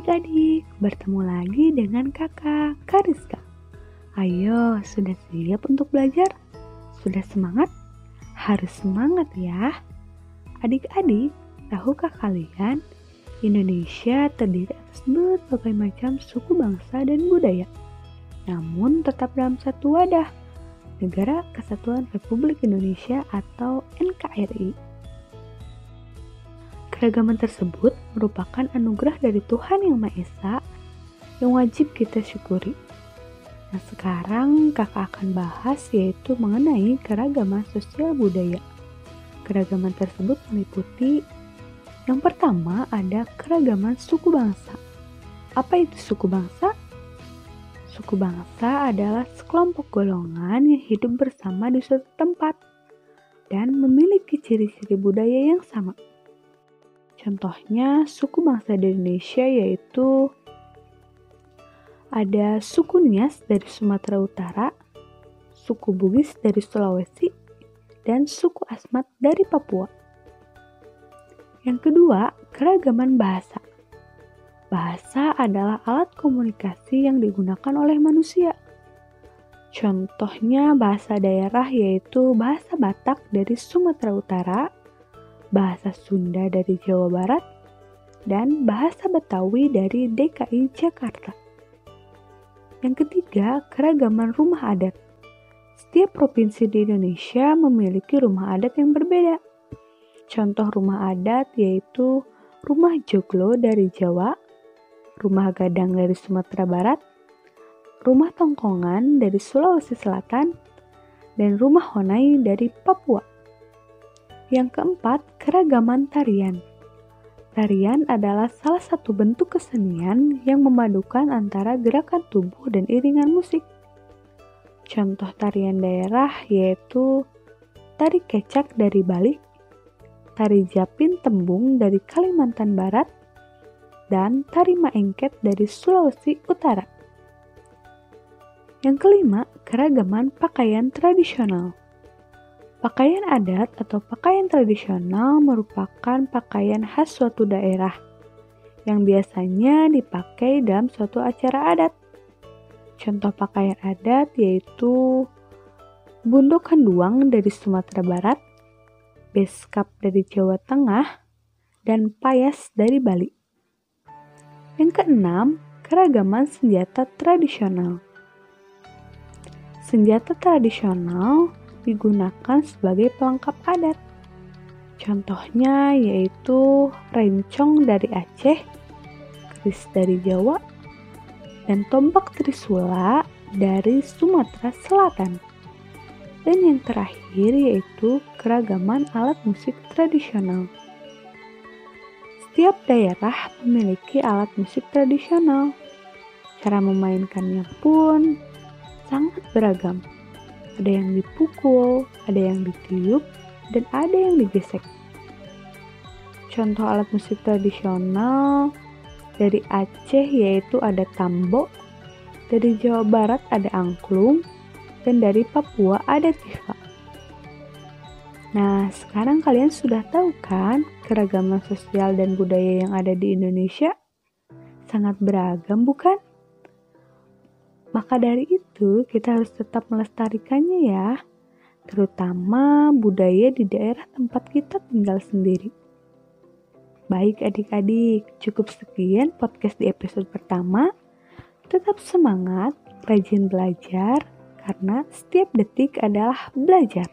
adik-adik, bertemu lagi dengan kakak Kariska. Ayo, sudah siap untuk belajar? Sudah semangat? Harus semangat ya. Adik-adik, tahukah kalian Indonesia terdiri atas berbagai macam suku bangsa dan budaya. Namun tetap dalam satu wadah, Negara Kesatuan Republik Indonesia atau NKRI. Keragaman tersebut merupakan anugerah dari Tuhan Yang Maha Esa yang wajib kita syukuri. Nah sekarang kakak akan bahas yaitu mengenai keragaman sosial budaya. Keragaman tersebut meliputi yang pertama ada keragaman suku bangsa. Apa itu suku bangsa? Suku bangsa adalah sekelompok golongan yang hidup bersama di suatu tempat dan memiliki ciri-ciri budaya yang sama. Contohnya suku bangsa di Indonesia yaitu ada suku Nias dari Sumatera Utara, suku Bugis dari Sulawesi, dan suku Asmat dari Papua. Yang kedua, keragaman bahasa. Bahasa adalah alat komunikasi yang digunakan oleh manusia. Contohnya bahasa daerah yaitu bahasa Batak dari Sumatera Utara, bahasa Sunda dari Jawa Barat, dan bahasa Betawi dari DKI Jakarta. Yang ketiga, keragaman rumah adat. Setiap provinsi di Indonesia memiliki rumah adat yang berbeda. Contoh rumah adat yaitu rumah joglo dari Jawa, rumah gadang dari Sumatera Barat, rumah tongkongan dari Sulawesi Selatan, dan rumah honai dari Papua. Yang keempat, keragaman tarian. Tarian adalah salah satu bentuk kesenian yang memadukan antara gerakan tubuh dan iringan musik. Contoh tarian daerah yaitu tari kecak dari Bali, tari japin tembung dari Kalimantan Barat, dan tari maengket dari Sulawesi Utara. Yang kelima, keragaman pakaian tradisional. Pakaian adat atau pakaian tradisional merupakan pakaian khas suatu daerah yang biasanya dipakai dalam suatu acara adat. Contoh pakaian adat yaitu bundok handuang dari Sumatera Barat, beskap dari Jawa Tengah, dan payas dari Bali. Yang keenam, keragaman senjata tradisional. Senjata tradisional digunakan sebagai pelengkap adat. Contohnya yaitu rencong dari Aceh, keris dari Jawa, dan tombak trisula dari Sumatera Selatan. Dan yang terakhir yaitu keragaman alat musik tradisional. Setiap daerah memiliki alat musik tradisional. Cara memainkannya pun sangat beragam ada yang dipukul, ada yang ditiup, dan ada yang digesek. Contoh alat musik tradisional dari Aceh yaitu ada tambo, dari Jawa Barat ada angklung, dan dari Papua ada tifa. Nah, sekarang kalian sudah tahu kan keragaman sosial dan budaya yang ada di Indonesia? Sangat beragam, bukan? Maka dari itu, kita harus tetap melestarikannya ya, terutama budaya di daerah tempat kita tinggal sendiri. Baik adik-adik, cukup sekian podcast di episode pertama. Tetap semangat, rajin belajar, karena setiap detik adalah belajar.